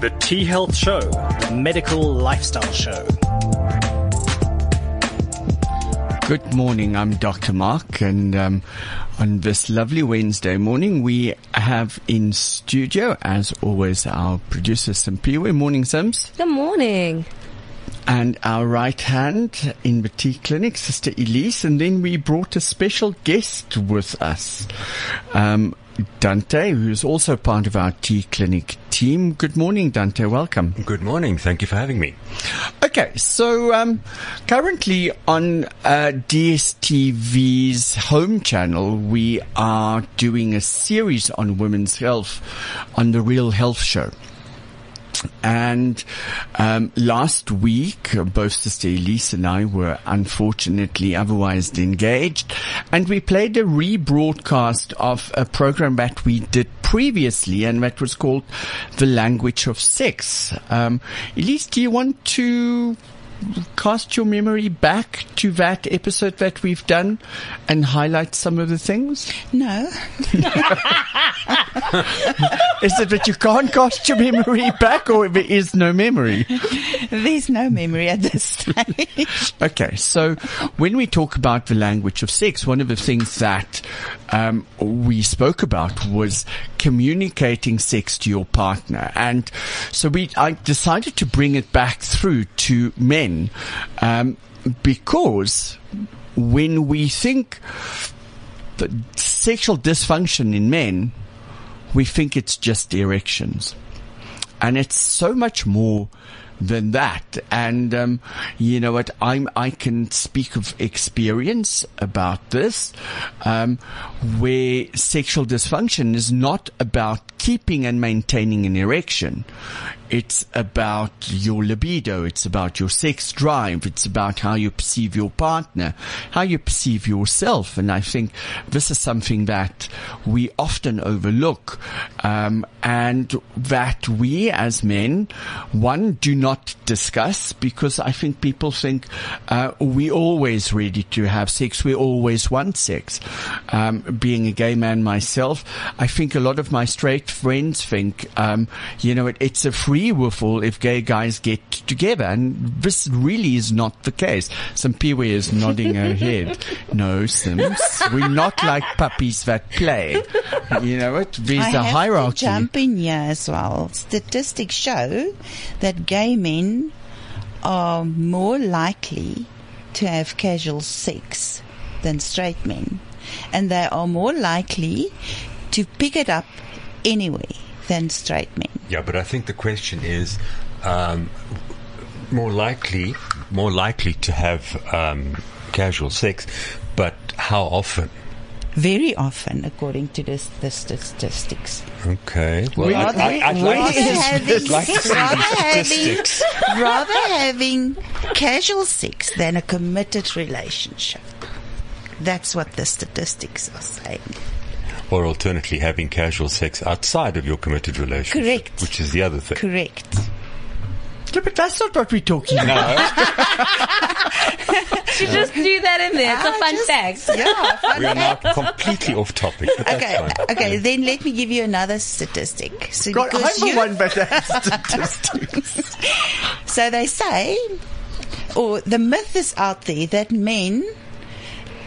The T Health Show, the medical lifestyle show. Good morning. I'm Dr. Mark, and um, on this lovely Wednesday morning, we have in studio, as always, our producer Simpiwe. Morning, Sims. Good morning. And our right hand in the T Clinic, Sister Elize, and then we brought a special guest with us. Um, Dante, who's also part of our T Clinic team. Good morning, Dante. Welcome. Good morning. Thank you for having me. Okay, so um, currently on uh, DSTV's home channel, we are doing a series on women's health on the Real Health Show. And um, last week, both Sister Elize and I were unfortunately otherwise engaged, and we played a rebroadcast of a program that we did previously, and that was called "The Language of Sex." Um, Elize, do you want to cast your memory back to that episode that we've done and highlight some of the things? No. is it that you can't cast your memory back or there is no memory? There's no memory at this stage. okay, so when we talk about the language of sex, one of the things that um, we spoke about was communicating sex to your partner. And so we, I decided to bring it back through to men, um, because when we think that sexual dysfunction in men, we think it's just erections. And it's so much more than that. And, um, you know what? I'm, I can speak of experience about this, um, where sexual dysfunction is not about keeping and maintaining an erection. It's about your libido. It's about your sex drive. It's about how you perceive your partner, how you perceive yourself. And I think this is something that we often overlook, um, and that we as men, one, do not discuss because I think people think uh, we always ready to have sex. We always want sex. Um, being a gay man myself, I think a lot of my straight friends think, um, you know, it, it's a free willful if gay guys get together. And this really is not the case. Simpiwe is nodding her head. No, Sims. We're not like puppies that play. You know what? There's I a hierarchy. Jump in here as well. Statistics show that gay men are more likely to have casual sex than straight men. And they are more likely to pick it up anyway than straight men. Yeah, but I think the question is um, more likely, more likely to have um, casual sex, but how often? Very often, according to this, the statistics. Okay. Well, We- rather like to see, having, like to see the rather having, statistics. rather having casual sex than a committed relationship. That's what the statistics are saying. Or alternately, having casual sex outside of your committed relationship. Correct. Which is the other thing. Correct. Yeah, but that's not what we're talking about. You just do that in there. It's a Ah, fun just- fact. Yeah. fun We are now completely off topic. But that's Okay, fine. okay. Then let me give you another statistic. So, God, because I'm the one that has statistics. so they say, or the myth is out there that men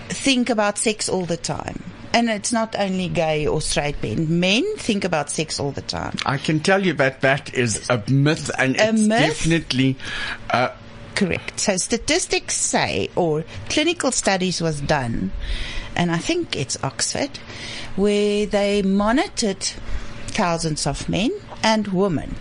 think about sex all the time. And it's not only gay or straight men. Men think about sex all the time. I can tell you that that is a myth, and A it's myth? definitely. Uh, Correct. So statistics say, or clinical studies was done, and I think it's Oxford, where they monitored thousands of men and women.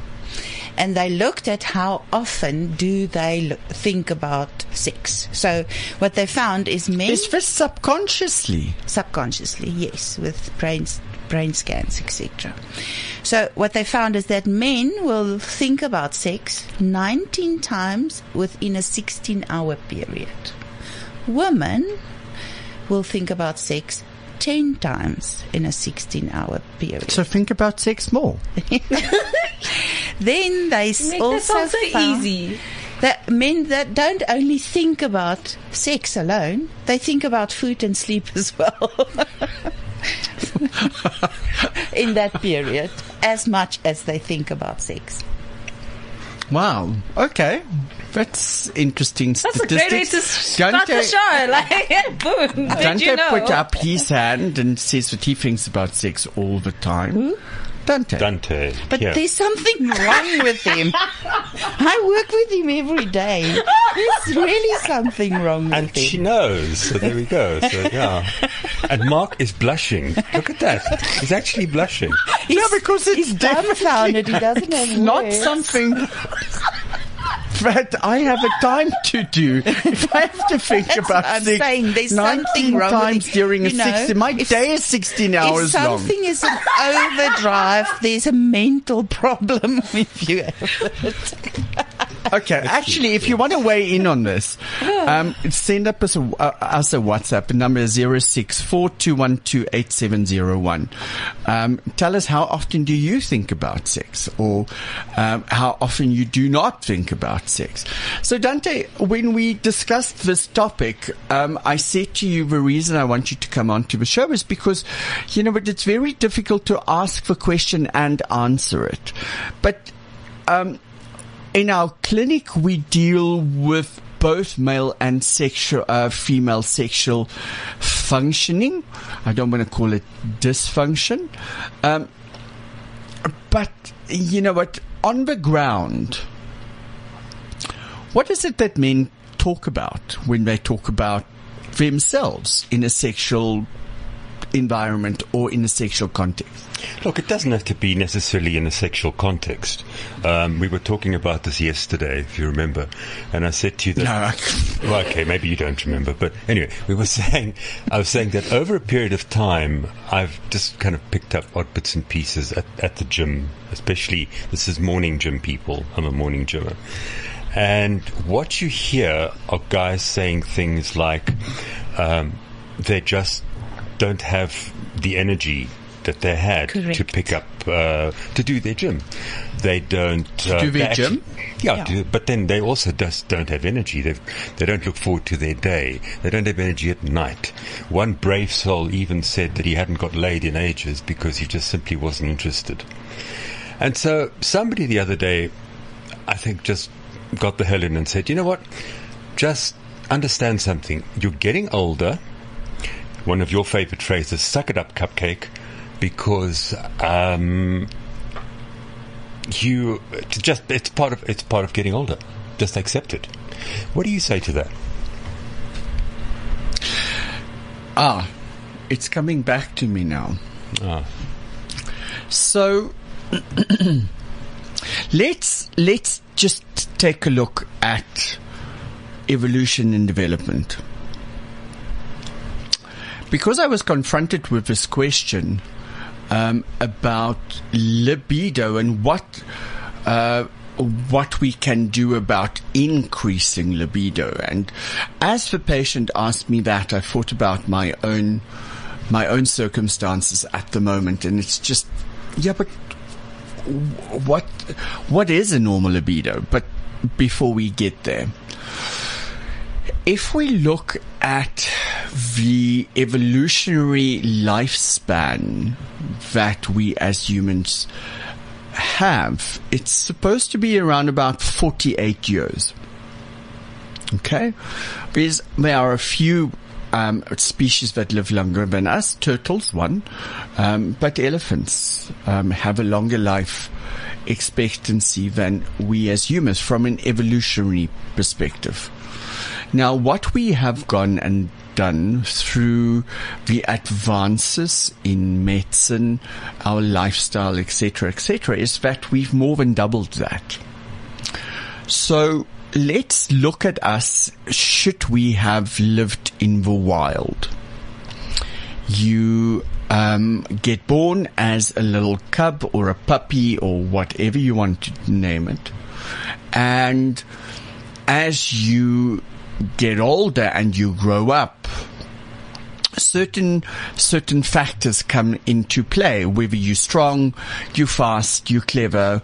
And they looked at how often do they lo- think about sex. So what they found is men is this subconsciously? subconsciously, yes, with brain brain scans, etc. So what they found is that men will think about sex 19 times within a 16-hour period. Women will think about sex 10 times in a 16-hour period. So think about sex more. then they s- Make also this sound so easy. that men that don't only think about sex alone, they think about food and sleep as well. in that period, as much as they think about sex. Wow. Okay. That's interesting That's a great way to statistics. start the show. Like, boom. Did Dante you know? put up his hand and says what he thinks about sex all the time. Dante. Dante. But here. there's something wrong with him. I work with him every day. There's really something wrong with And him. she knows. So there we go. So yeah. And Mark is blushing. Look at that. He's actually blushing. no, because it's He's dumbfounded. He doesn't have not words. something that I have a time to do. If I have to think That's about I'm sex saying. There's 19 something wrong with times it. during a You know, 60, my if- day is 16 If hours long. something is an overdrive, there's a mental problem if you have it. Okay, actually, if you want to weigh in on this, um, send up us a, uh, us a WhatsApp. The number is zero six four two one two eight seven zero one. Um, tell us how often do you think about sex, or um, how often you do not think about sex. So, Dante, when we discussed this topic, um, I said to you the reason I want you to come onto the show is because, you know, but it's very difficult to ask the question and answer it, but. Um, in our clinic, we deal with both male and sexual, uh, female sexual functioning. I don't want to call it dysfunction. Um, but you know what? On the ground, what is it that men talk about when they talk about themselves in a sexual environment or in a sexual context? Look, it doesn't have to be necessarily in a sexual context. Um, we were talking about this yesterday, if you remember, and I said to you that. No, Well, okay, maybe you don't remember, but anyway, we were saying, I was saying that over a period of time, I've just kind of picked up odd bits and pieces at, at the gym, especially this is morning gym people. I'm a morning gymmer. And what you hear are guys saying things like, um, they just don't have the energy that they had to pick up uh, to do their gym. They don't uh, do their they actually- gym? Yeah, Yeah. do- but then they also just don't have energy. They they don't look forward to their day. They don't have energy at night. One brave soul even said that he hadn't got laid in ages because he just simply wasn't interested. And so somebody the other day, I think, just got the hell in and said, you know what? Just understand something. You're getting older. One of your favorite phrases, suck it up, cupcake, because um, you it's just it's part of it's part of getting older. Just accept it. What do you say to that? Ah, it's coming back to me now. Ah. So let's let's just take a look at evolution and development. Because I was confronted with this question um, about libido and what uh, what we can do about increasing libido, and as the patient asked me that, I thought about my own my own circumstances at the moment, and it's just yeah, but what what is a normal libido? But before we get there, if we look at the evolutionary lifespan that we as humans have, it's supposed to be around about 48 years. Okay? Because there are a few um, species that live longer than us. Turtles, one. Um, but elephants um, have a longer life expectancy than we as humans from an evolutionary perspective. Now, what we have gone and done through the advances in medicine, our lifestyle, etc., etc., is that we've more than doubled that. So let's look at us should we have lived in the wild. You um, get born as a little cub or a puppy or whatever you want to name it. And as you get older and you grow up, certain certain factors come into play. Whether you're strong, you're fast, you're clever,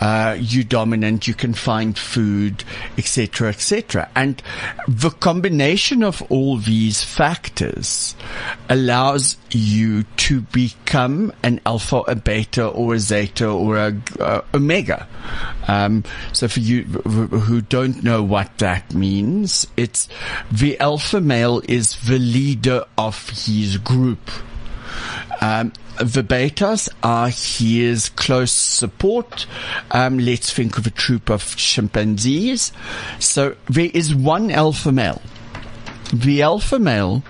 uh, you dominant, you can find food, etc., etc. And the combination of all these factors allows you to become an alpha, a beta, or a zeta, or a uh, omega. Um, so for you who don't know what that means, it's the alpha male is the leader of his group. Um, the betas are his close support. Um, let's think of a troop of chimpanzees. So there is one alpha male. The alpha male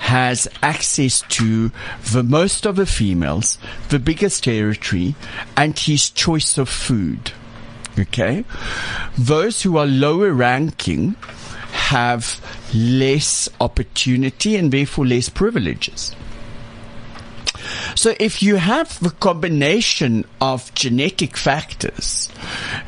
has access to the most of the females, the biggest territory, and his choice of food. Okay? Those who are lower ranking have less opportunity and therefore less privileges. So if you have the combination of genetic factors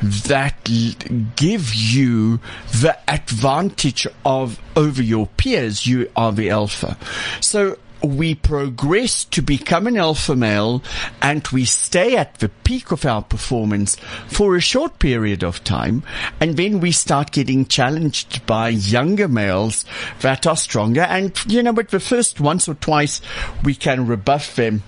that l- give you the advantage of over your peers, you are the alpha. So we progress to become an alpha male and we stay at the peak of our performance for a short period of time and then we start getting challenged by younger males that are stronger. And you know but the first once or twice we can rebuff them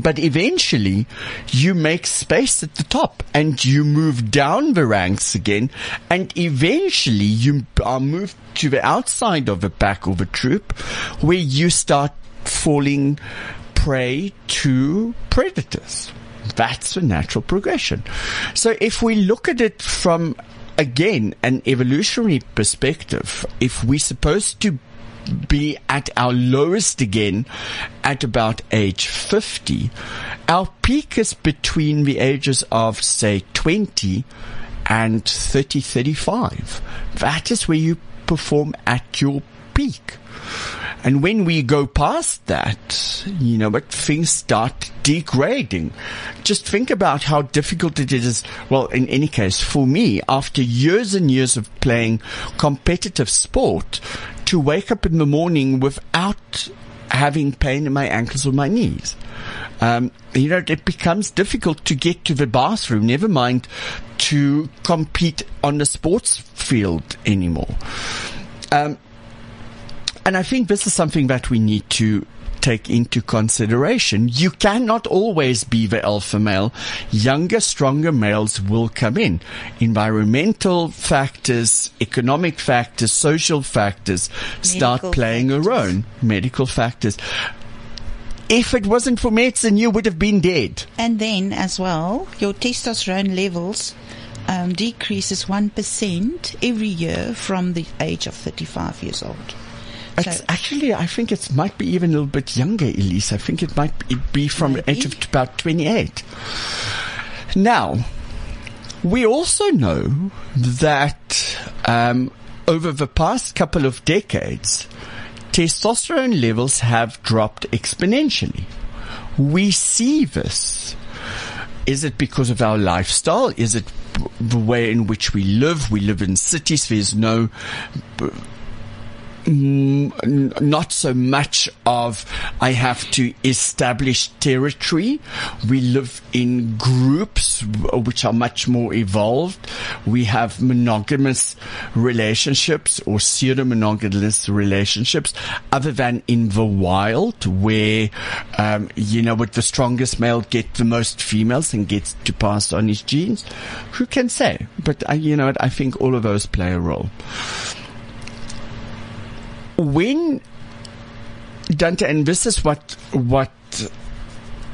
but eventually you make space at the top and you move down the ranks again and eventually you are moved to the outside of the pack of a troop where you start falling prey to predators. That's the natural progression. So if we look at it from again an evolutionary perspective, if we're supposed to be at our lowest again at about age 50. Our peak is between the ages of, say, 20 and 30, 35. That is where you perform at your peak. And when we go past that, you know, but things start degrading. Just think about how difficult it is. Well, in any case, for me, after years and years of playing competitive sport, to wake up in the morning without having pain in my ankles or my knees. Um, you know, it becomes difficult to get to the bathroom, never mind to compete on the sports field anymore. Um, and I think this is something that we need to take into consideration. You cannot always be the alpha male. Younger, stronger males will come in. Environmental factors, economic factors, social factors start Medical playing a role. Medical factors. If it wasn't for medicine, you would have been dead. And then, as well, your testosterone levels um, decreases 1% every year from the age of 35 years old. It's So- actually, I think it might be even a little bit younger, Elize. I think it might be- from the age of about 28. Now, we also know that um, over the past couple of decades, testosterone levels have dropped exponentially. We see this. Is it because of our lifestyle? Is it the way in which we live? We live in cities. There's no not so much of I have to establish territory. We live in groups which are much more evolved. We have monogamous relationships or pseudo-monogamous relationships other than in the wild where, um, you know, with the strongest male get the most females and gets to pass on his genes. Who can say? But I, you know, I think all of those play a role when Dante, and this is what what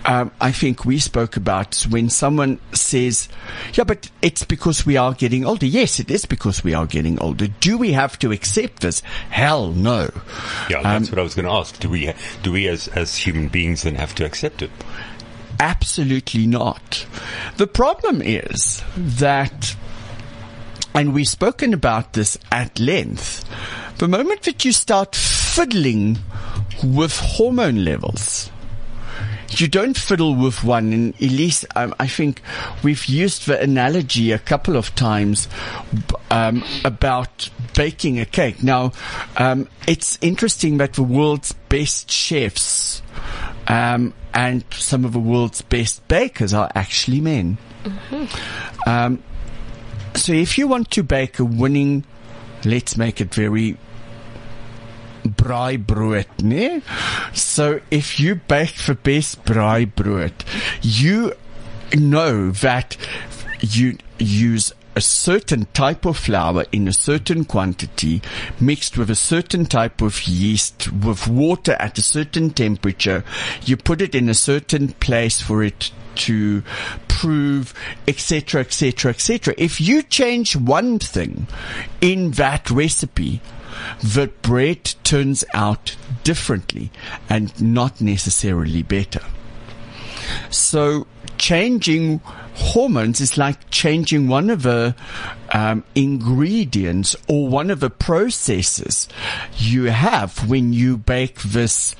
um, I think we spoke about when someone says, "Yeah, but it's because we are getting older." Yes, it is because we are getting older. Do we have to accept this? Hell no. Yeah, that's what I was going to ask. Do we, do we as, as human beings then have to accept it? Absolutely not. The problem is that, and we've spoken about this at length, the moment that you start fiddling with hormone levels, you don't fiddle with one. And Elize, um, I think we've used the analogy a couple of times um, about baking a cake. Now, um, it's interesting that the world's best chefs um, and some of the world's best bakers are actually men. Um, so if you want to bake a winning, let's make it very braaibrood, né? So if you bake the best braaibrood, you know that you use a certain type of flour in a certain quantity mixed with a certain type of yeast with water at a certain temperature. You put it in a certain place for it to prove, etc., etc., etc. If you change one thing in that recipe, the bread turns out differently and not necessarily better. So changing hormones is like changing one of the um, ingredients or one of the processes you have when you bake this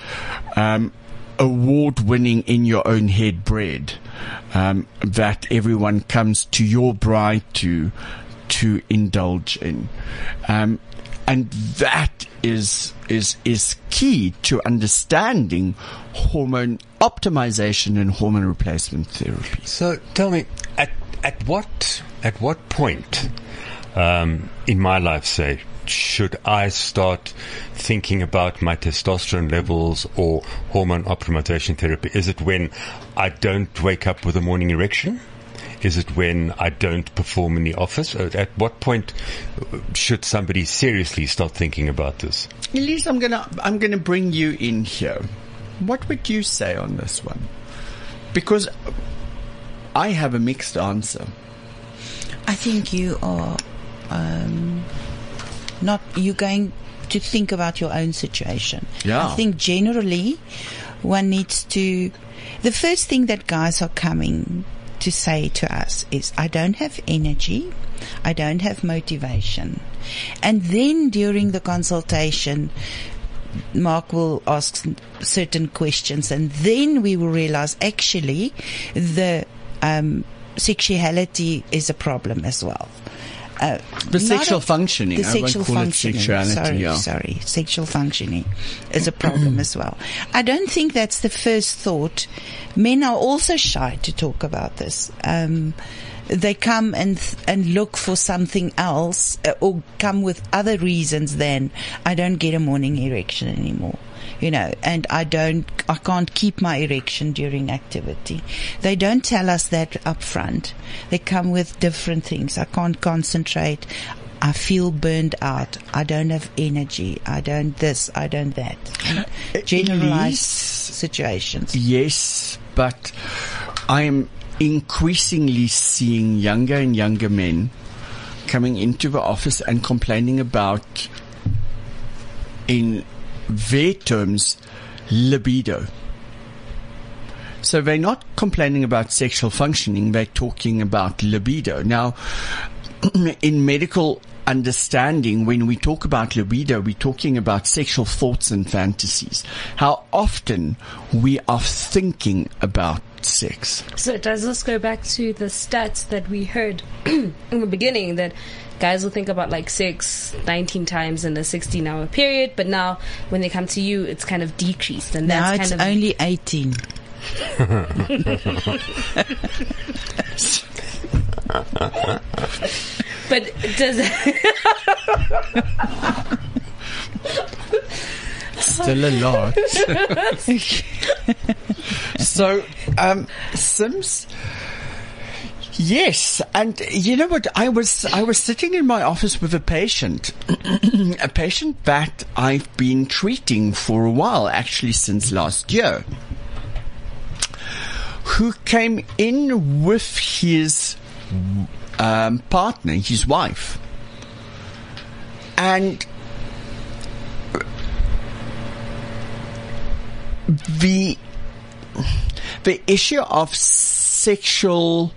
um, award-winning in your own head bread um, that everyone comes to your braai to to indulge in. Um, and that is is is key to understanding hormone optimization and hormone replacement therapy. So tell me, at at what at what point um, in my life, say, should I start thinking about my testosterone levels or hormone optimization therapy? Is it when I don't wake up with a morning erection? Is it when I don't perform in the office? Uh, At what point should somebody seriously start thinking about this? Elize, I'm gonna I'm gonna bring you in here. What would you say on this one? Because I have a mixed answer. I think you are um, not. You're going to think about your own situation. Yeah. I think generally one needs to. The first thing that guys are coming to say to us is, "I don't have energy. I don't have motivation," and then during the consultation. Mark will ask certain questions, and then we will realize actually the um, sexuality is a problem as well. Uh, The sexual a- functioning. The sexual call functioning. sorry, yeah. sorry. Sexual functioning is a problem as well. I don't think that's the first thought. Men are also shy to talk about this. Um, they come and and look for something else, uh, or come with other reasons than I don't get a morning erection anymore. You know, and I don't, I can't keep my erection during activity. They don't tell us that up front. They come with different things. I can't concentrate. I feel burned out. I don't have energy. I don't this. I don't that. Uh, Generalized Elize? situations. Yes, but I am increasingly seeing younger and younger men coming into the office and complaining about, in their terms, libido. So they're not complaining about sexual functioning, they're talking about libido. Now, in medical understanding, when we talk about libido, we're talking about sexual thoughts and fantasies. How often we are thinking about sex. So does this go back to the stats that we heard in the beginning that guys will think about like sex 19 times in a 16 hour period, but now when they come to you, it's kind of decreased, and Now that's it's kind of only 18. But does Still a lot. so, um, Sims. Yes, and you know what? I was I was sitting in my office with a patient, a patient that I've been treating for a while, actually since last year, who came in with his um, partner, his wife, and the the issue of sexual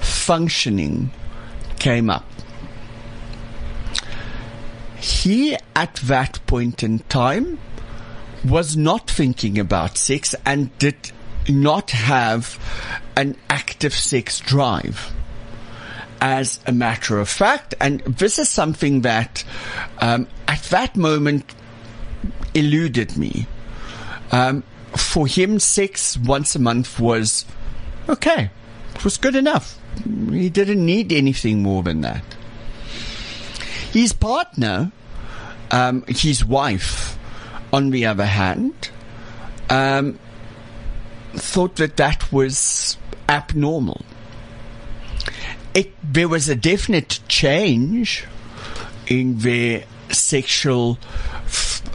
functioning came up. He, at that point in time, was not thinking about sex and did not have an active sex drive as a matter of fact. And this is something that, um, at that moment eluded me. Um, for him, sex once a month was okay. It was good enough. He didn't need anything more than that. His partner, um, his wife, on the other hand, um, thought that that was abnormal. It, there was a definite change in their sexual,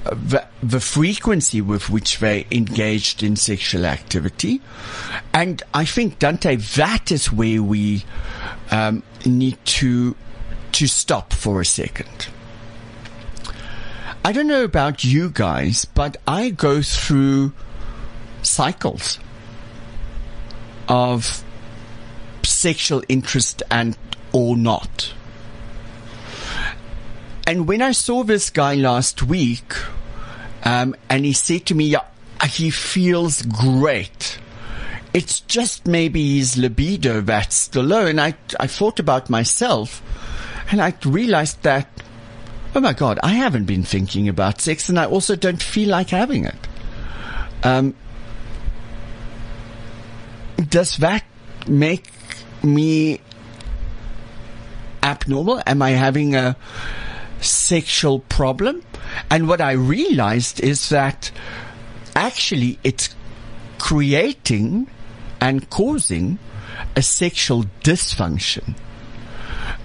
the, the frequency with which they engaged in sexual activity. And I think, Dante, that is where we um, need to, to stop for a second. I don't know about you guys, but I go through cycles of sexual interest and or not. And when I saw this guy last week, um, and he said to me, yeah, he feels great. It's just maybe his libido that's still low. And I, I thought about myself and I realized that, oh my God, I haven't been thinking about sex and I also don't feel like having it. Um, does that make me abnormal? Am I having a sexual problem? And what I realized is that actually it's creating and causing a sexual dysfunction.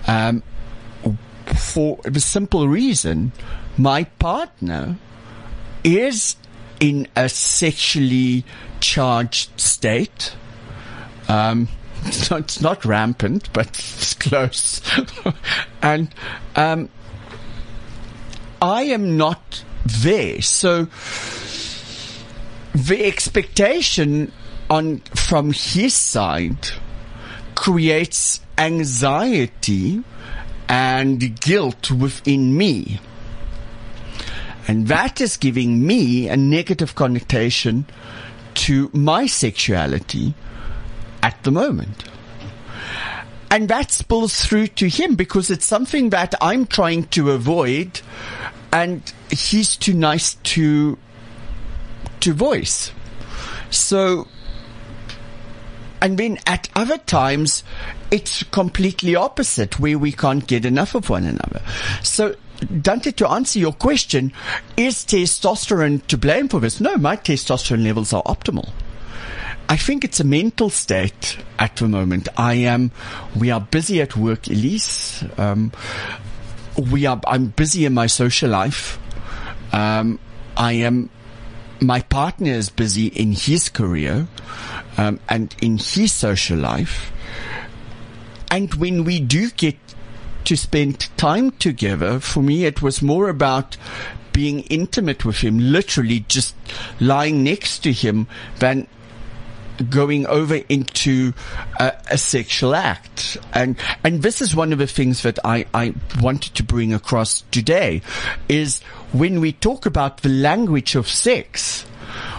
Um, for the simple reason, my partner is in a sexually charged state. Um, it's not, it's not rampant, but it's close. and um, I am not there. So the expectation on from his side creates anxiety and guilt within me. And that is giving me a negative connotation to my sexuality at the moment. And that spills through to him because it's something that I'm trying to avoid and he's too nice to, to voice. So, and then at other times, it's completely opposite where we can't get enough of one another. So Dante, to answer your question, is testosterone to blame for this? No, my testosterone levels are optimal. I think it's a mental state at the moment. I am, we are busy at work, Elize. Um, we are, I'm busy in my social life. Um, I am, my partner is busy in his career, um, and in his social life. And when we do get to spend time together, for me, it was more about being intimate with him, literally just lying next to him than going over into a, sexual act. And, and this is one of the things that I, I wanted to bring across today is when we talk about the language of sex,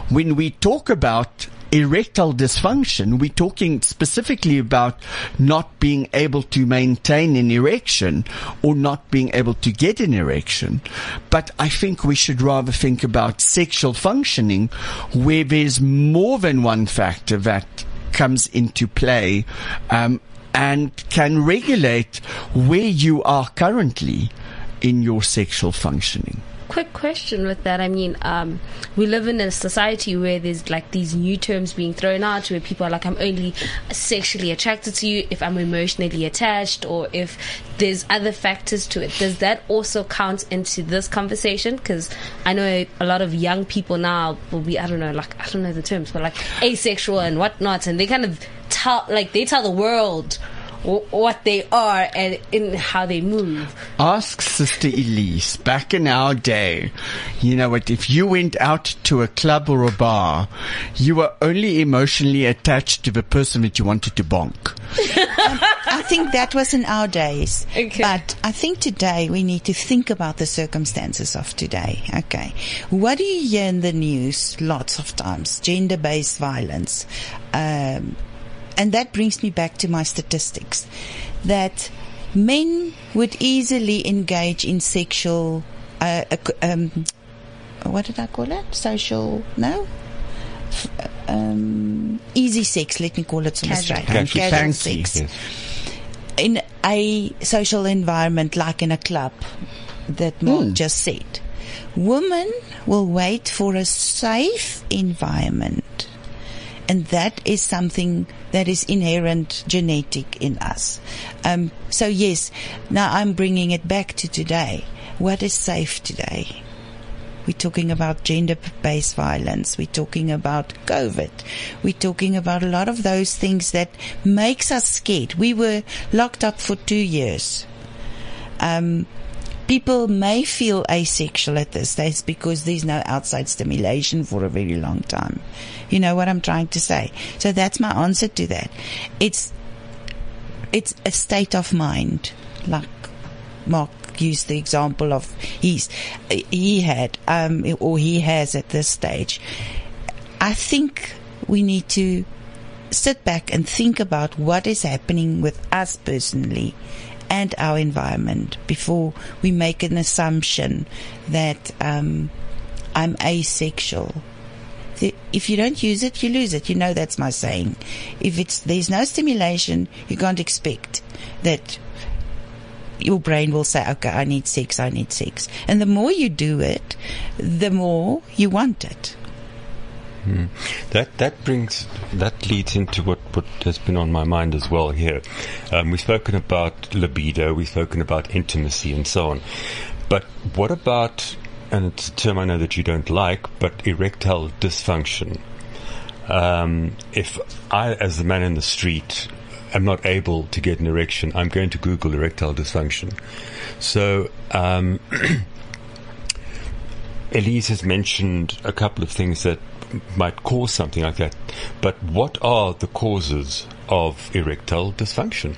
when we talk about erectile dysfunction, we're talking specifically about not being able to maintain an erection or not being able to get an erection. But I think we should rather think about sexual functioning where there's more than one factor that comes into play, um, and can regulate where you are currently in your sexual functioning quick question with that. I mean, um, we live in a society where there's like these new terms being thrown out where people are like, I'm only sexually attracted to you if I'm emotionally attached or if there's other factors to it. Does that also count into this conversation? Because I know a lot of young people now will be, I don't know, like, I don't know the terms, but like asexual and whatnot. And they kind of tell, like, they tell the world what they are and in how they move. Ask Sister Elize. Back in our day, you know what? If you went out to a club or a bar, you were only emotionally attached to the person that you wanted to bonk. I think that was in our days. Okay. But I think today we need to think about the circumstances of today. Okay. What do you hear in the news lots of times? Gender based violence. Um, and that brings me back to my statistics that men would easily engage in sexual, uh, uh, um, what did I call it? Social, no? F- Um, easy sex, let me call it some Casual. straight. Casual Casual sex. sex Yes. in a social environment like in a club that Mark just said. Women will wait for a safe environment. And that is something that is inherent genetic in us. Um, so yes, now I'm bringing it back to today. What is safe today? We're talking about gender-based violence. We're talking about COVID. We're talking about a lot of those things that makes us scared. We were locked up for two years. Um, people may feel asexual at this stage because there's no outside stimulation for a very long time. You know what I'm trying to say? So that's my answer to that. It's, it's a state of mind, like Mark used the example of he's, he had, um, or he has at this stage. I think we need to sit back and think about what is happening with us personally and our environment before we make an assumption that um, I'm asexual. The- If you don't use it, you lose it. You know that's my saying. If it's there's no stimulation, you can't expect that your brain will say, "Okay, I need sex. I need sex." And the more you do it, the more you want it. That that brings that leads into what, what has been on my mind as well here. Um, we've spoken about libido, we've spoken about intimacy, and so on. But what about and it's a term I know that you don't like, but erectile dysfunction. Um, if I, as the man in the street, am not able to get an erection, I'm going to Google erectile dysfunction. So. Um, Elize has mentioned a couple of things that might cause something like that. But what are the causes of erectile dysfunction?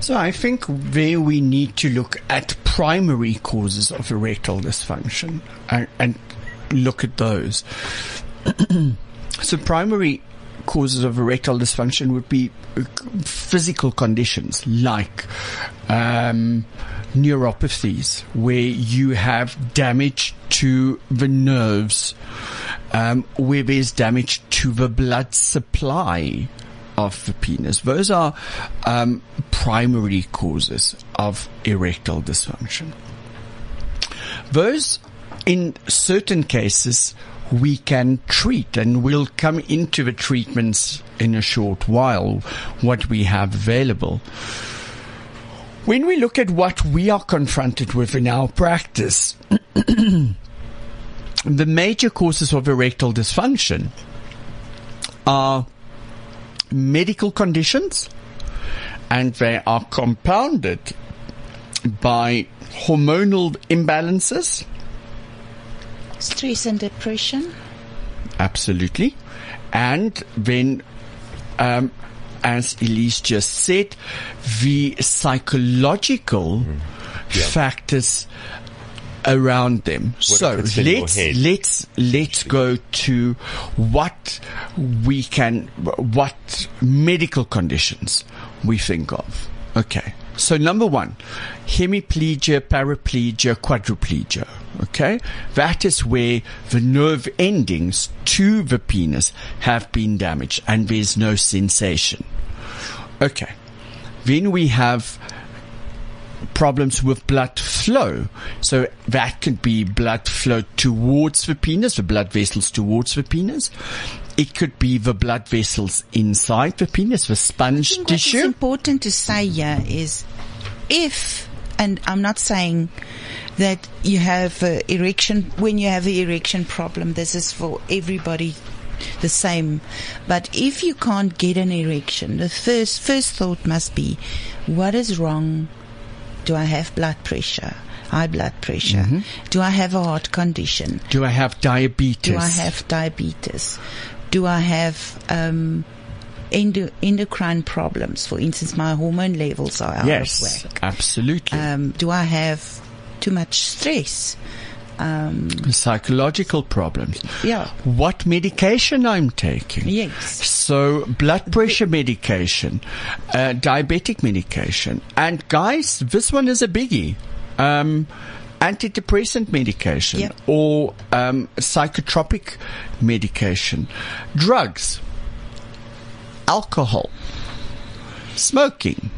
So I think there we need to look at primary causes of erectile dysfunction and, and look at those. so primary causes of erectile dysfunction would be physical conditions like um, neuropathies, where you have damage to the nerves, um, where there's damage to the blood supply of the penis. Those are um, primary causes of erectile dysfunction. Those, in certain cases, we can treat, and we'll come into the treatments in a short while, what we have available. When we look at what we are confronted with in our practice, the major causes of erectile dysfunction are medical conditions and they are compounded by hormonal imbalances. Stress and depression. Absolutely. And then, um, as Elize just said, the psychological factors around them. so in your let's let's let's go to what we can what medical conditions we think of. Okay. So number one, hemiplegia, paraplegia, quadriplegia. Okay. That is where the nerve endings to the penis have been damaged and there's no sensation. Okay. Then we have problems with blood flow. So that could be blood flow towards the penis, the blood vessels towards the penis. It could be the blood vessels inside the penis, the sponge I think what is tissue. important to say here is if, and I'm not saying that you have a erection, when you have an erection problem, this is for everybody the same. But if you can't get an erection, the first, first thought must be, what is wrong? Do I have blood pressure? High blood pressure? Do I have a heart condition? Do I have diabetes? Do I have diabetes? Do I have um, endo- endocrine problems? For instance, my hormone levels are out yes, of whack. absolutely. Um, do I have too much stress? Um, Psychological problems. yeah. What medication I'm taking. Yes. So blood pressure medication, uh, diabetic medication, and guys, this one is a biggie. Um, antidepressant medication Yep. or um, psychotropic medication, drugs, alcohol, smoking.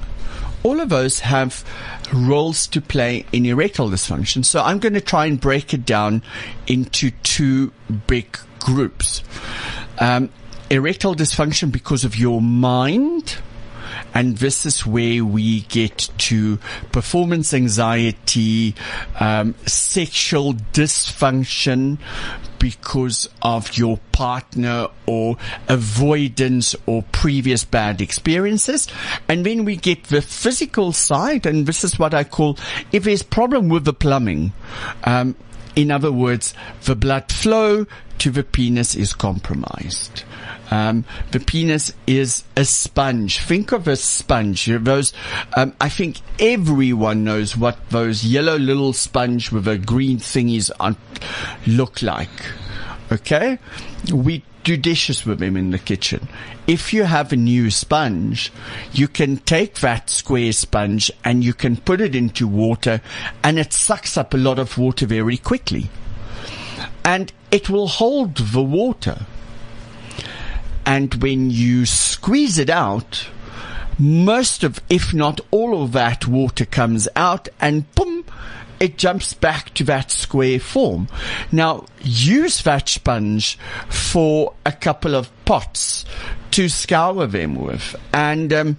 All of those have roles to play in erectile dysfunction. So I'm going to try and break it down into two big groups. Um, erectile dysfunction because of your mind. And this is where we get to performance anxiety, um, sexual dysfunction because of your partner or avoidance or previous bad experiences. And then we get the physical side, and this is what I call if there's problem with the plumbing. Um, in other words, the blood flow to the penis is compromised. Um, the penis is a sponge. Think of a sponge. Those, um, I think everyone knows what those yellow little sponge with the green thingies on look like. Okay, we dishes with them in the kitchen. If you have a new sponge, you can take that square sponge and you can put it into water, and it sucks up a lot of water very quickly, and it will hold the water and when you squeeze it out, most of, if not all of that water comes out and boom, it jumps back to that square form. Now, use that sponge for a couple of pots to scour them with. And, um,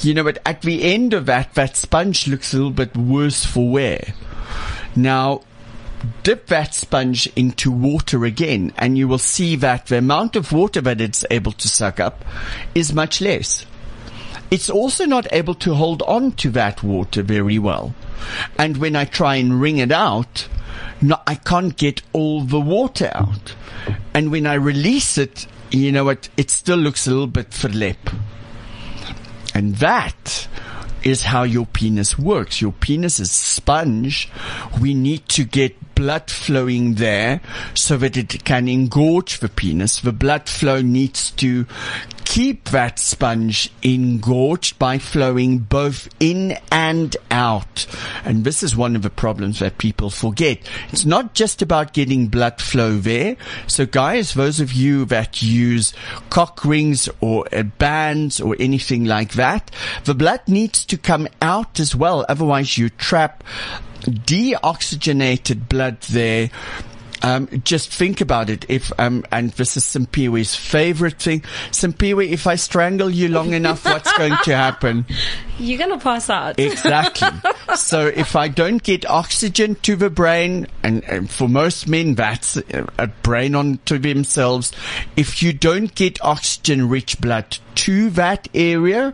you know, but at the end of that, that sponge looks a little bit worse for wear. Now, dip that sponge into water again and you will see that the amount of water that it's able to suck up is much less. It's also not able to hold on to that water very well. And when I try and wring it out, no, I can't get all the water out. And when I release it, you know what, it still looks a little bit verlep. And that is how your penis works. Your penis is sponge. We need to get blood flowing there so that it can engorge the penis. The blood flow needs to keep that sponge engorged by flowing both in and out. And this is one of the problems that people forget. It's not just about getting blood flow there. So guys, those of you that use cock rings or uh, bands or anything like that, the blood needs to come out as well. Otherwise you trap deoxygenated blood there. Um, just think about it. If um, and this is Simpiwe's favorite thing, Simpiwe. If I strangle you long enough, what's going to happen? You're gonna pass out. Exactly. so if I don't get oxygen to the brain, and, and for most men, that's a, a brain onto themselves. If you don't get oxygen-rich blood to that area,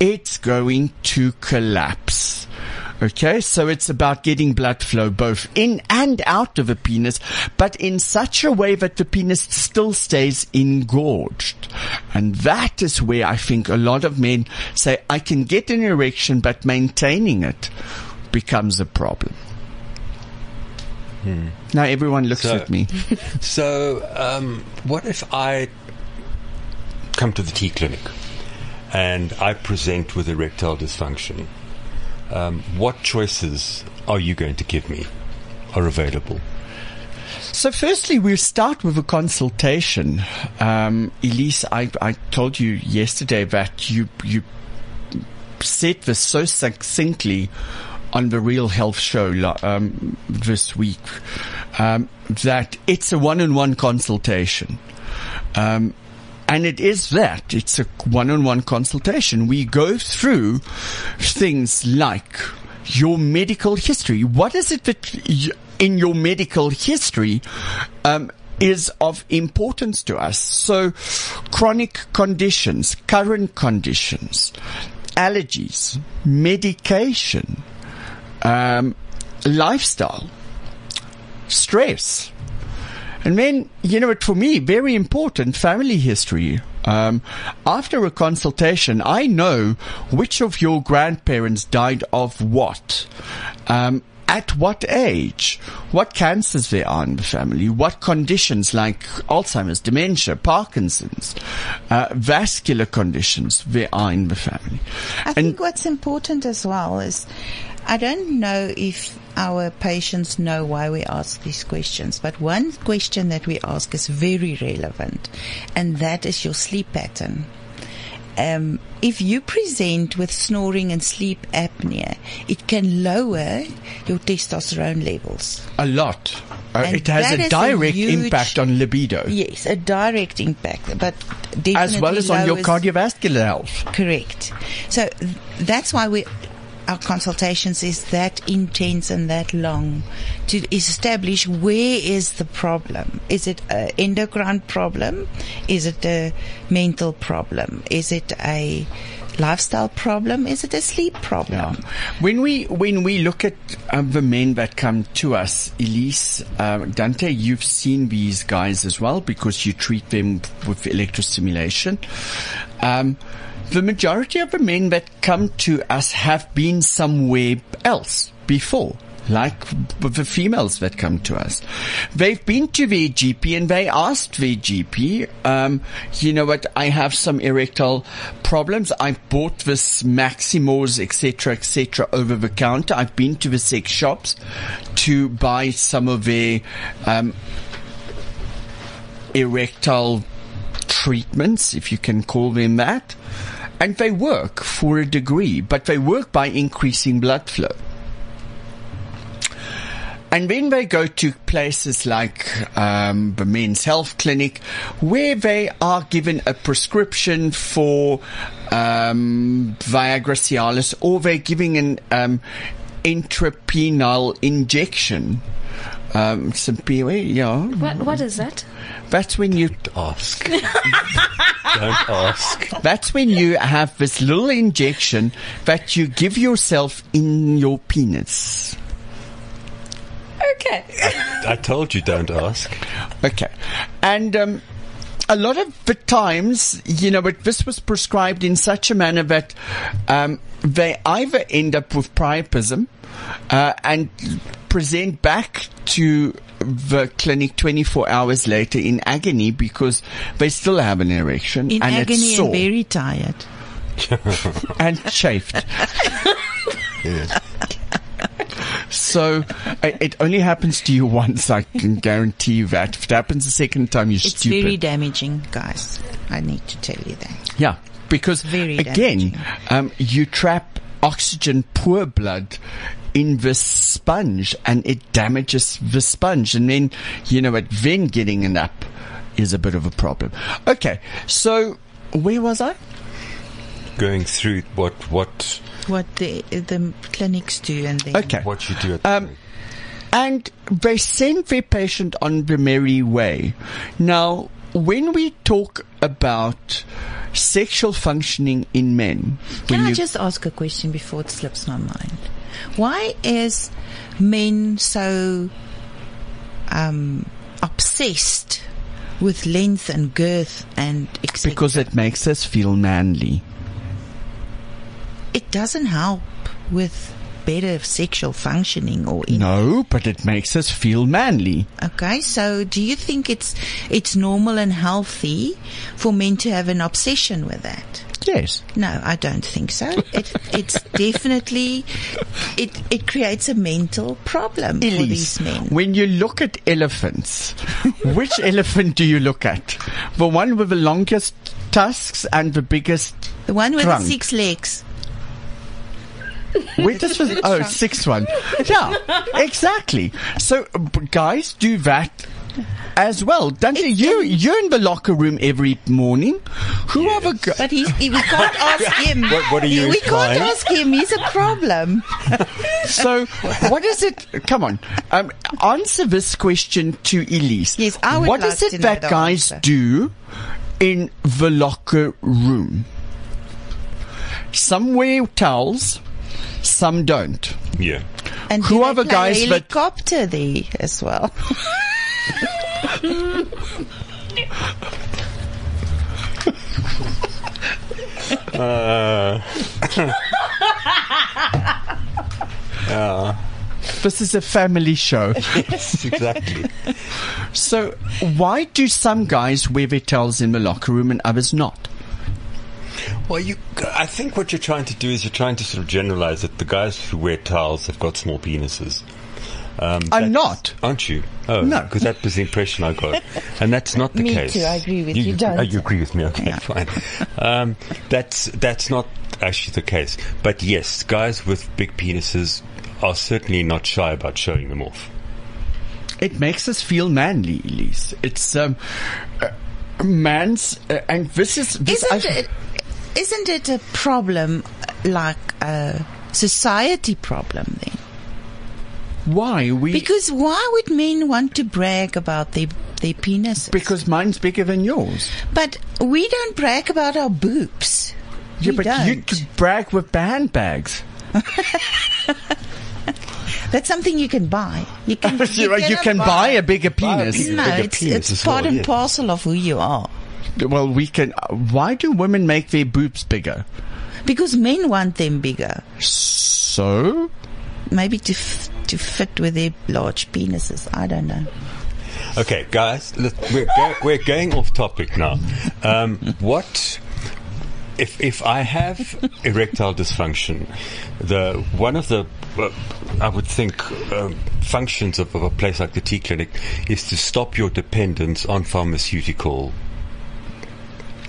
it's going to collapse. Okay, so it's about getting blood flow both in and out of the penis, but in such a way that the penis still stays engorged. And that is where I think a lot of men say, I can get an erection, but maintaining it becomes a problem. Now everyone looks So- at me. So, um, what if I come to the T Clinic and I present with erectile dysfunction? Um, what choices are you going to give me are available? So firstly, we'll start with a consultation. Um, Elize, I, I told you yesterday that you, you said this so succinctly on the Real Health Show um, this week um, that it's a one-on-one consultation. Um, and it is that. It's a one-on-one consultation. We go through things like your medical history. What is it that in your medical history um, is of importance to us? So, chronic conditions, current conditions, allergies, medication, um, lifestyle, stress. And then, you know, for me, very important family history. Um, after a consultation, I know which of your grandparents died of what. Um, at what age? What cancers there are in the family? What conditions like Alzheimer's, dementia, Parkinson's, uh, vascular conditions there are in the family? I think what's important as well is I don't know if our patients know why we ask these questions, but one question that we ask is very relevant, and that is your sleep pattern. Um, if you present with snoring and sleep apnea, it can lower your testosterone levels. A lot. Uh, it has a is a direct huge- impact on libido. Yes, a direct impact, but As well as on your cardiovascular health. Correct. So th- that's why we our consultations is that intense and that long to establish where is the problem. Is it an endocrine problem? Is it a mental problem? Is it a lifestyle problem? Is it a sleep problem? Yeah. When we when we look at um, the men that come to us, Elize, um, Dante, you've seen these guys as well because you treat them with electrostimulation. Um, the majority of the men that come to us have been somewhere else before. Like the females that come to us, they've been to their GP and they asked their GP, um, you know what, I have some erectile problems. I bought this Maximos, etc., etc., over the counter. I've been to the sex shops to buy some of their um, erectile treatments, if you can call them that. And they work for a degree, but they work by increasing blood flow. And then they go to places like um, the Men's Health Clinic, where they are given a prescription for um, Viagra Cialis, or they're giving an um, intrapenile injection. Um, some POA, yeah. What what is that? That's when you Ask. Don't ask. That's when you have this little injection that you give yourself in your penis. Okay. I told you don't ask. Okay. And um, a lot of the times, you know, but this was prescribed in such a manner that um, they either end up with priapism uh, and present back to the clinic 24 hours later in agony because they still have an erection In and agony it's sore and very tired. and chafed. Yes. So uh, it only happens to you once. I can guarantee you that. If it happens a second time, you're It's stupid. very damaging, guys. I need to tell you that. yeah, because Very again, um, you trap oxygen poor blood in the sponge, and it damages the sponge, and then you know what? Then getting it up is a bit of a problem. Okay, so where was I? Going through what what What the the clinics do and then Okay. what you do at Um, and they send their patient on the merry way. Now, when we talk about sexual functioning in men, Can I just ask a question before it slips my mind? Why is men so um, obsessed with length and girth and etc.? because it makes us feel manly. it doesn't help with better sexual functioning or in- No, but it makes us feel manly. Okay, so do you think it's it's normal and healthy for men to have an obsession with that? Yes. No, I don't think so. It, it's definitely it it creates a mental problem for these men. when you look at elephants, which elephant do you look at? The one with the longest tusks and the biggest The one with trunk. the six legs. Wait, this was oh sixth one. Yeah, exactly. So guys do that as well. Dante, you you're in the locker room every morning. Who are the gu- But he's, he, we can't ask him. What- what are you We can't ask him. He's a problem. so what is it? Come on, um, answer this question to Elize. Yes, I would What like is to it that guys answer. do in the locker room? Some wear towels, some don't. yeah. And Who are the play guys that- helicopter there as well? Uh, This is a family show. yes, exactly. So, why do some guys wear their towels in the locker room and others not? Well, you. I think what you're trying to do is you're trying to sort of generalize that the guys who wear towels have got small penises. Um, I'm not. aren't you? Oh, No. because that was the impression I got, and that's not the Me case. too, I agree with you, don't. Oh, you agree with me? Okay, Yeah. fine. Um, that's that's not actually the case. But yes, guys with big penises are certainly not shy about showing them off. It makes us feel manly, Elize. It's um, uh, man's, uh, and this is this Isn't I- it, isn't it a problem like a society problem then? Why we Because why would men want to brag about their their penises? because mine's bigger than yours. but we don't brag about our boobs. Yeah, we but don't. you could brag with the handbags. That's something you can buy. You can you, you cannot can buy a bigger penis. penis. No, bigger it's, penis it's part well, and yeah. parcel of who you are. Well, we can. uh, Why do women make their boobs bigger? Because men want them bigger, So maybe to f- to fit with their large penises. I don't know. Okay, guys, we're, go, we're going off topic now. Um, what if if I have erectile dysfunction? The one of the uh, I would think um, functions of, of a place like the T Clinic is to stop your dependence on pharmaceutical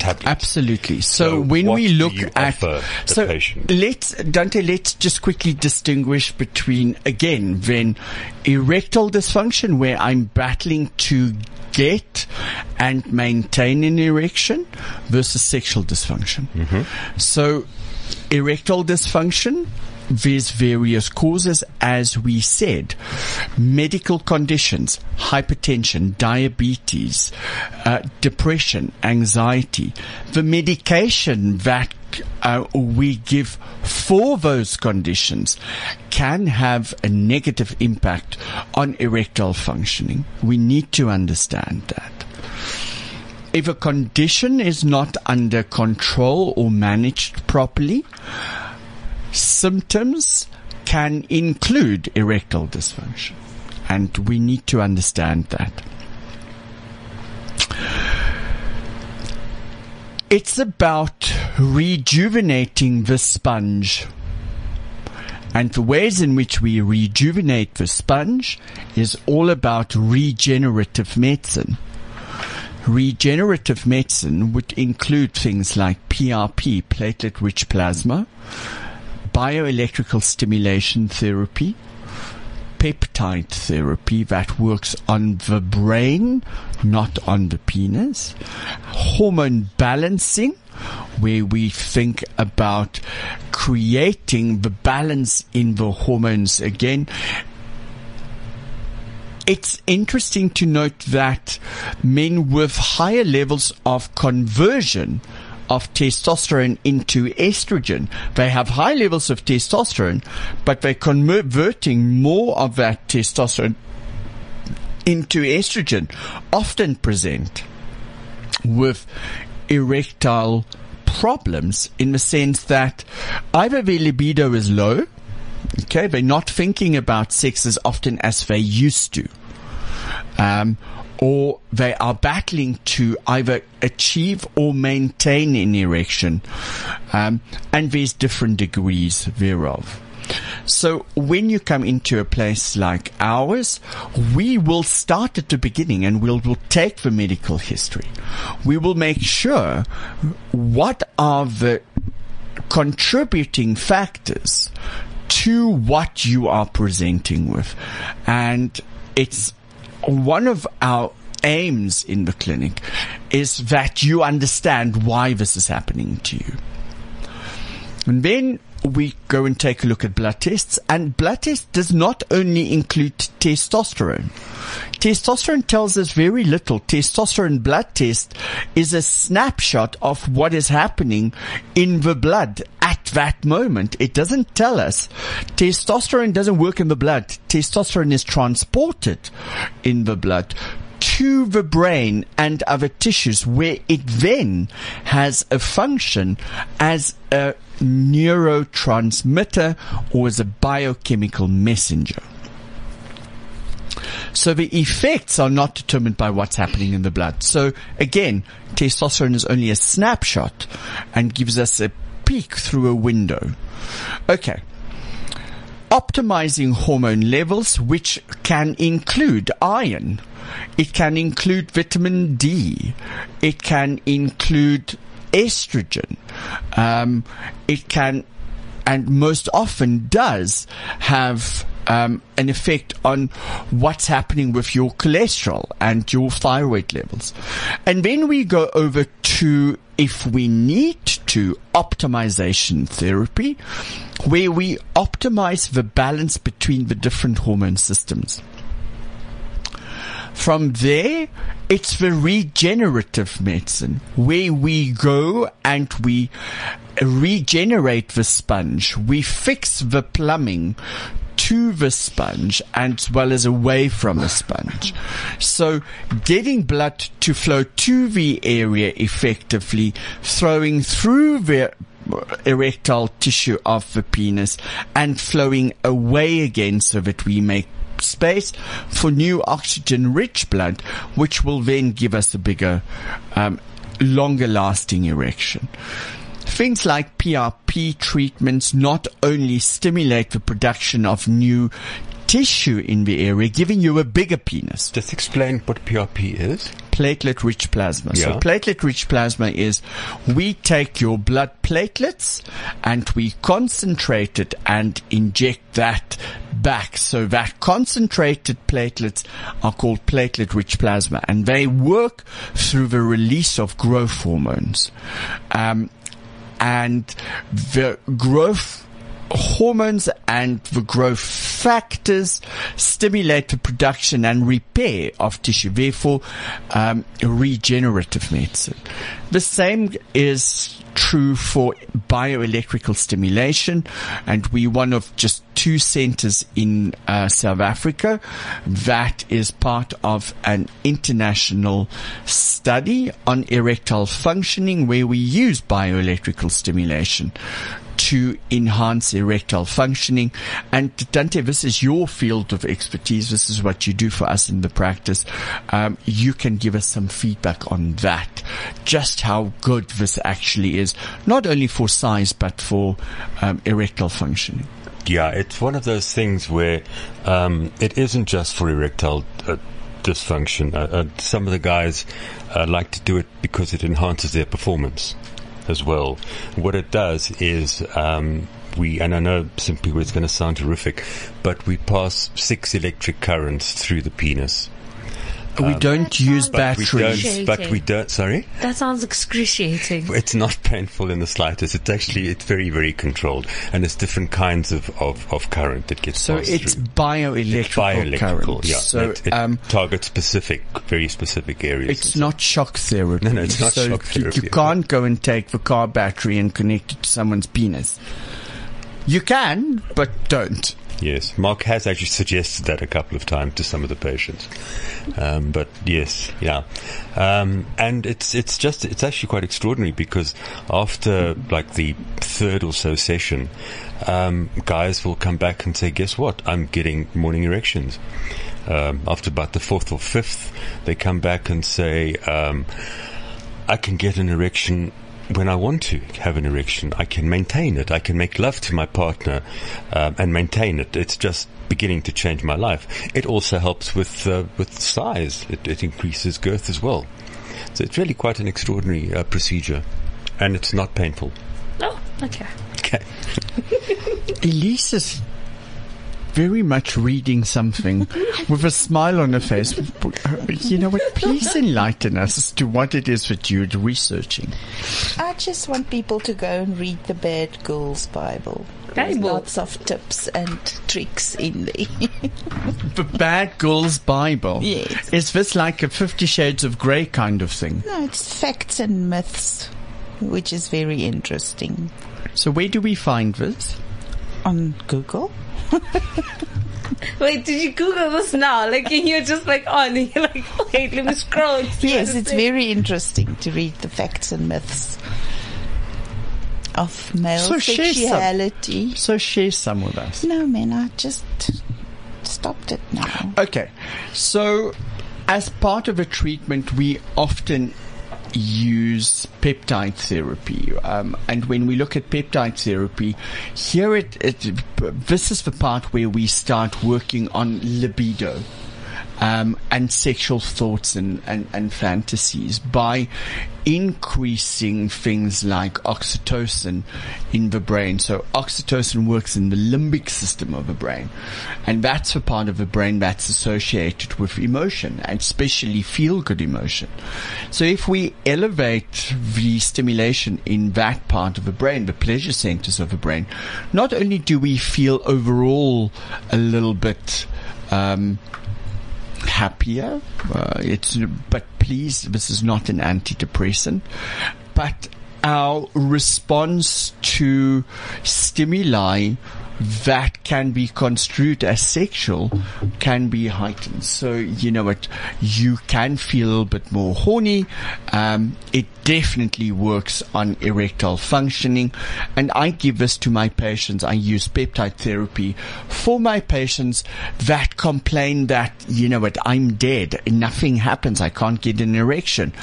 tablets. Absolutely. So, So when we look at so patient? let's Dante, let's just quickly distinguish between again then erectile dysfunction where I'm battling to get and maintain an erection versus sexual dysfunction. Mm-hmm. So erectile dysfunction there's various causes, as we said. Medical conditions, hypertension, diabetes, uh, depression, anxiety. The medication that uh, we give for those conditions can have a negative impact on erectile functioning. We need to understand that. If a condition is not under control or managed properly, symptoms can include erectile dysfunction. And we need to understand that. It's about rejuvenating the sponge. And the ways in which we rejuvenate the sponge is all about regenerative medicine. Regenerative medicine would include things like PRP, platelet rich plasma, bioelectrical stimulation therapy, peptide therapy that works on the brain, not on the penis, hormone balancing, where we think about creating the balance in the hormones again. It's interesting to note that men with higher levels of conversion of testosterone into estrogen. They have high levels of testosterone, but they're converting more of that testosterone into estrogen, often present with erectile problems in the sense that either their libido is low, okay, they're not thinking about sex as often as they used to. Um, or they are battling to either achieve or maintain an erection. Um, and there's different degrees thereof. So when you come into a place like ours, we will start at the beginning and we'll, we'll take the medical history. We will make sure what are the contributing factors to what you are presenting with. And it's one of our aims in the clinic is that you understand why this is happening to you. And then we go and take a look at blood tests and blood test does not only include testosterone. Testosterone tells us very little. Testosterone blood test is a snapshot of what is happening in the blood that moment. It doesn't tell us. Testosterone doesn't work in the blood. Testosterone is transported in the blood to the brain and other tissues where it then has a function as a neurotransmitter or as a biochemical messenger. So the effects are not determined by what's happening in the blood. So again, testosterone is only a snapshot and gives us a peek through a window. Okay. Optimizing hormone levels, which can include iron. It can include vitamin D. It can include estrogen. Um, it can, and most often does have um, an effect on what's happening with your cholesterol and your thyroid levels. And then we go over to if we need to optimization therapy, where we optimize the balance between the different hormone systems. From there, it's the regenerative medicine where we go and we regenerate the sponge. We fix the plumbing to the sponge as well as away from the sponge. So getting blood to flow to the area effectively, throwing through the erectile tissue of the penis and flowing away again so that we make space for new oxygen rich blood, which will then give us a bigger, um, longer lasting erection. Things like PRP treatments not only stimulate the production of new tissue in the area, giving you a bigger penis. Just explain what PRP is. Platelet rich plasma. So platelet rich plasma is we take your blood platelets and we concentrate it and inject that back. So that concentrated platelets are called platelet rich plasma and they work through the release of growth hormones. Um, and the growth hormones and the growth factors stimulate the production and repair of tissue, therefore um, regenerative medicine. The same is true for bioelectrical stimulation, and we one of just two centers in uh, South Africa that is part of an international study on erectile functioning where we use bioelectrical stimulation to enhance erectile functioning. And Dante, this is your field of expertise. This is what you do for us in the practice. Um, you can give us some feedback on that. Just how good this actually is, not only for size, but for um, erectile functioning. Yeah, it's one of those things where um, it isn't just for erectile uh, dysfunction. Uh, uh, some of the guys uh, like to do it because it enhances their performance as well. What it does is um, we, and I know some people it's going to sound terrific, but we pass six electric currents through the penis. We don't use But we batteries. don't. But we don't. Sorry. That sounds excruciating. It's not painful in the slightest. It's actually it's very very controlled, and it's different kinds of, of, of current that gets So passed it's through. bioelectrical, bioelectrical. current. Yeah, So it, it um, targets specific, very specific areas. It's not shock therapy. No, no, it's not so shock you- therapy. You can't go and take the car battery and connect it to someone's penis. You can, but don't. Yes, Mark has actually suggested that a couple of times to some of the patients. Um, but yes, yeah, um, and it's it's just it's actually quite extraordinary because after like the third or so session, um, guys will come back and say, "Guess what? I'm getting morning erections." Um, after about the fourth or fifth, they come back and say, um, "I can get an erection." When I want to have an erection, I can maintain it. I can make love to my partner um, and maintain it. It's just beginning to change my life. It also helps with uh, with size. It, it increases girth as well. So it's really quite an extraordinary uh, procedure, and it's not painful. Oh, okay. Okay. Elize is very much reading something with a smile on her face. You know what? Please enlighten us as to what it is that you're researching. I just want people to go and read the Bad Girls Bible. There's Bible. lots of tips and tricks in there. The Bad Girls Bible. Yes. Is this like a Fifty Shades of Grey kind of thing? no, it's facts and myths, which is very interesting. So where do we find this? On Google, Wait, did you Google this now? Like, and you're just like on, and you're like, wait, let me scroll. and see Yes, it's says. very interesting to read the facts and myths of male So share sexuality. So share some with us. No, man, I just stopped it now. Okay, so as part of a treatment, we often use peptide therapy. Um, and when we look at peptide therapy, here it, it, this is the part where we start working on libido. Um, and sexual thoughts and, and, and fantasies by increasing things like oxytocin in the brain. So oxytocin works in the limbic system of the brain. And that's the part of the brain that's associated with emotion and especially feel good emotion. So if we elevate the stimulation in that part of the brain, the pleasure centers of the brain, not only do we feel overall a little bit, um, happier. Uh, it's but please, this is not an antidepressant, but our response to stimuli that can be construed as sexual can be heightened. So, you know what, you can feel a little bit more horny. Um, it definitely works on erectile functioning. And I give this to my patients. I use peptide therapy for my patients that complain that, you know what, I'm dead. Nothing happens. I can't get an erection.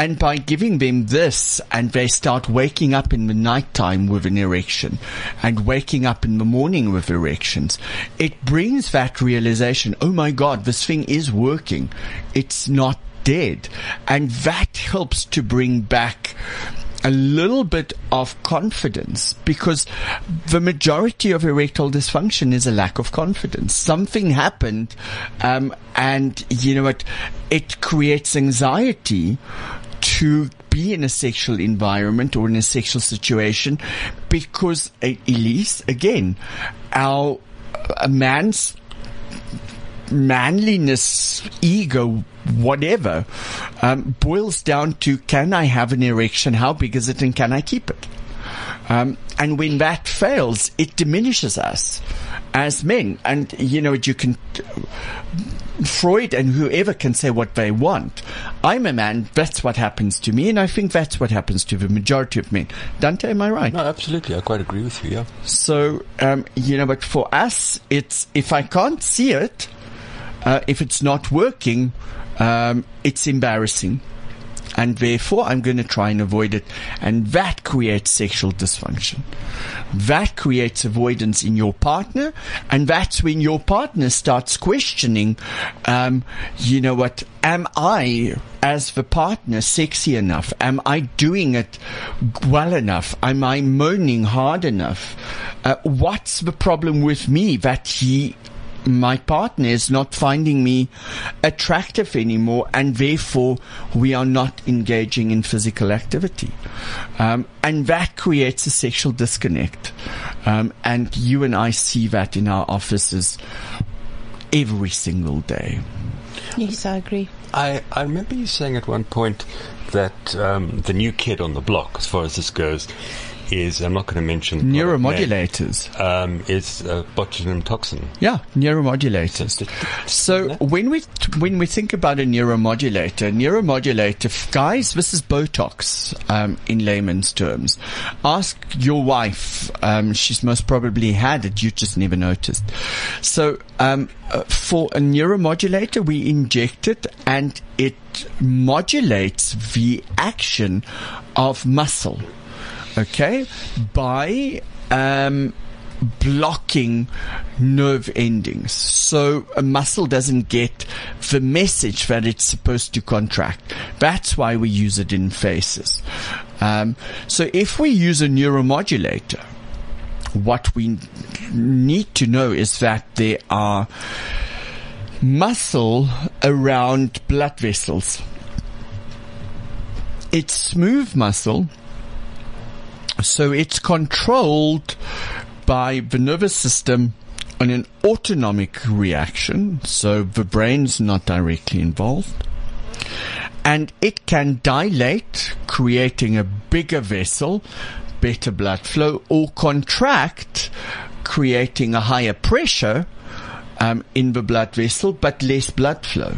And by giving them this and they start waking up in the nighttime with an erection and waking up in the morning with erections, it brings that realization, oh my God, this thing is working. It's not dead. And that helps to bring back a little bit of confidence because the majority of erectile dysfunction is a lack of confidence. Something happened, um, and you know what? It creates anxiety to be in a sexual environment or in a sexual situation because, uh, Elize, again, our a man's manliness, ego, whatever, um, boils down to can I have an erection? How big is it and can I keep it? Um, and when that fails, it diminishes us as men. And, you know, you can, Freud and whoever can say what they want. I'm a man, that's what happens to me, and I think that's what happens to the majority of men. Dante, am I right? No, absolutely. I quite agree with you. Yeah. So, um, you know, but for us, it's if I can't see it, uh, if it's not working, um, it's embarrassing. And therefore, I'm going to try and avoid it. And that creates sexual dysfunction. That creates avoidance in your partner. And that's when your partner starts questioning, um, you know what, am I, as the partner, sexy enough? Am I doing it well enough? Am I moaning hard enough? Uh, what's the problem with me that he my partner is not finding me attractive anymore, and therefore we are not engaging in physical activity. Um, and that creates a sexual disconnect. Um, and you and I see that in our offices every single day. Yes, I agree. I, I remember you saying at one point that um, the new kid on the block, as far as this goes, is I'm not going to mention Neuromodulators. Um, is uh, botulinum toxin. Yeah, neuromodulators. So when we when we think about a neuromodulator, neuromodulator, guys, this is Botox um, in layman's terms. Ask your wife; um, she's most probably had it. You just never noticed. So um, uh, for a neuromodulator, we inject it, and it modulates the action of muscle okay, by um, blocking nerve endings. So a muscle doesn't get the message that it's supposed to contract. That's why we use it in faces. Um, so if we use a neuromodulator, what we need to know is that there are muscle around blood vessels. It's smooth muscle so it's controlled by the nervous system on an autonomic reaction. So the brain's not directly involved. And it can dilate, creating a bigger vessel, better blood flow, or contract, creating a higher pressure um, in the blood vessel, but less blood flow.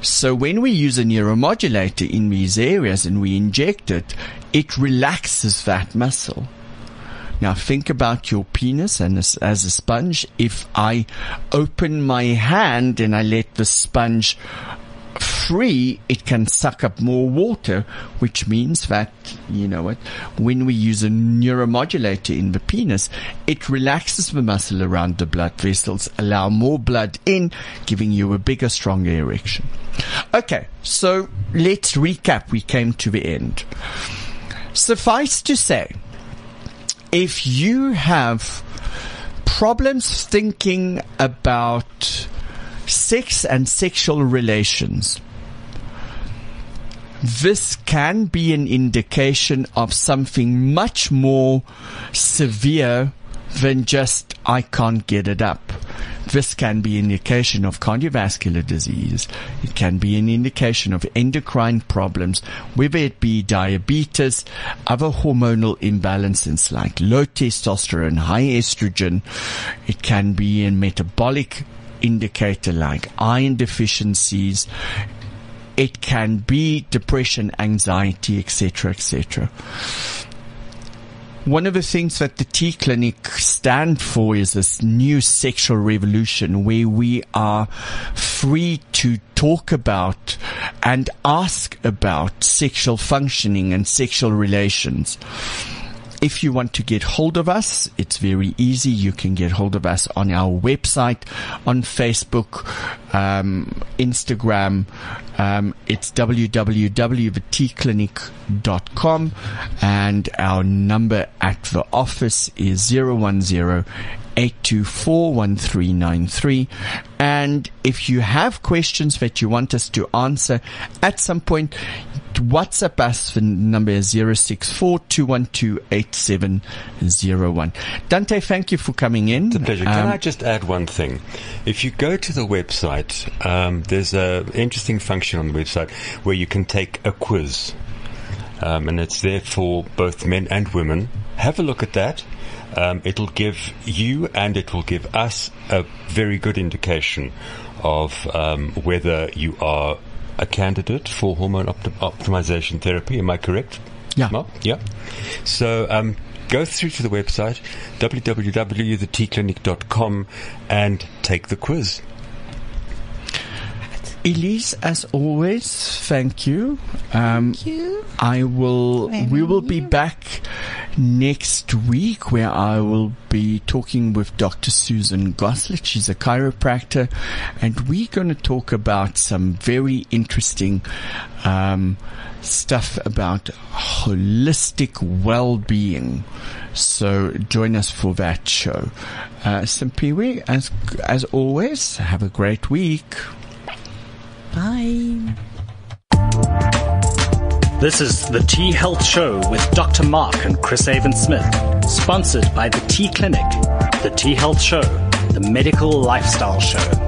So when we use a neuromodulator in these areas and we inject it, it relaxes that muscle. Now think about your penis and as, as, a sponge. If I open my hand and I let the sponge free, it can suck up more water, which means that, you know what, when we use a neuromodulator in the penis, it relaxes the muscle around the blood vessels, allow more blood in, giving you a bigger, stronger erection. Okay, so let's recap. We came to the end. Suffice to say, if you have problems thinking about sex and sexual relations, this can be an indication of something much more severe than just I can't get it up. This can be an indication of cardiovascular disease. It can be an indication of endocrine problems, whether it be diabetes, other hormonal imbalances like low testosterone, high estrogen. It can be a metabolic indicator like iron deficiencies. It can be depression, anxiety, etc., etc. One of the things that the T Clinic stand for is this new sexual revolution where we are free to talk about and ask about sexual functioning and sexual relations. If you want to get hold of us, it's very easy. You can get hold of us on our website, on Facebook, um, Instagram. Um, it's www.tclinic.com and our number at the office is 010 8241393. And if you have questions that you want us to answer at some point, WhatsApp us. The number is 064 Dante, thank you for coming in. It's a pleasure. Can um, I just add one thing? If you go to the website, um, there's an interesting function on the website where you can take a quiz. Um, and it's there for both men and women. Have a look at that. Um, it'll give you and it will give us a very good indication of um, whether you are a candidate for hormone opti- optimization therapy. Am I correct? Yeah. Mark? Yeah. So um, go through to the website www.thetclinic.com and take the quiz. Elize, as always, thank you. Um, thank you. I will. we will be back next week, where I will be talking with Dr. Susan Goslet. She's a chiropractor, and we're going to talk about some very interesting um, stuff about holistic well-being. So join us for that show. Uh, Simpiwe, as as always, have a great week. Bye. This is the T Health Show with Dr. Mark and Chris Avon Smith, sponsored by the T Clinic. The T Health Show, the medical lifestyle show.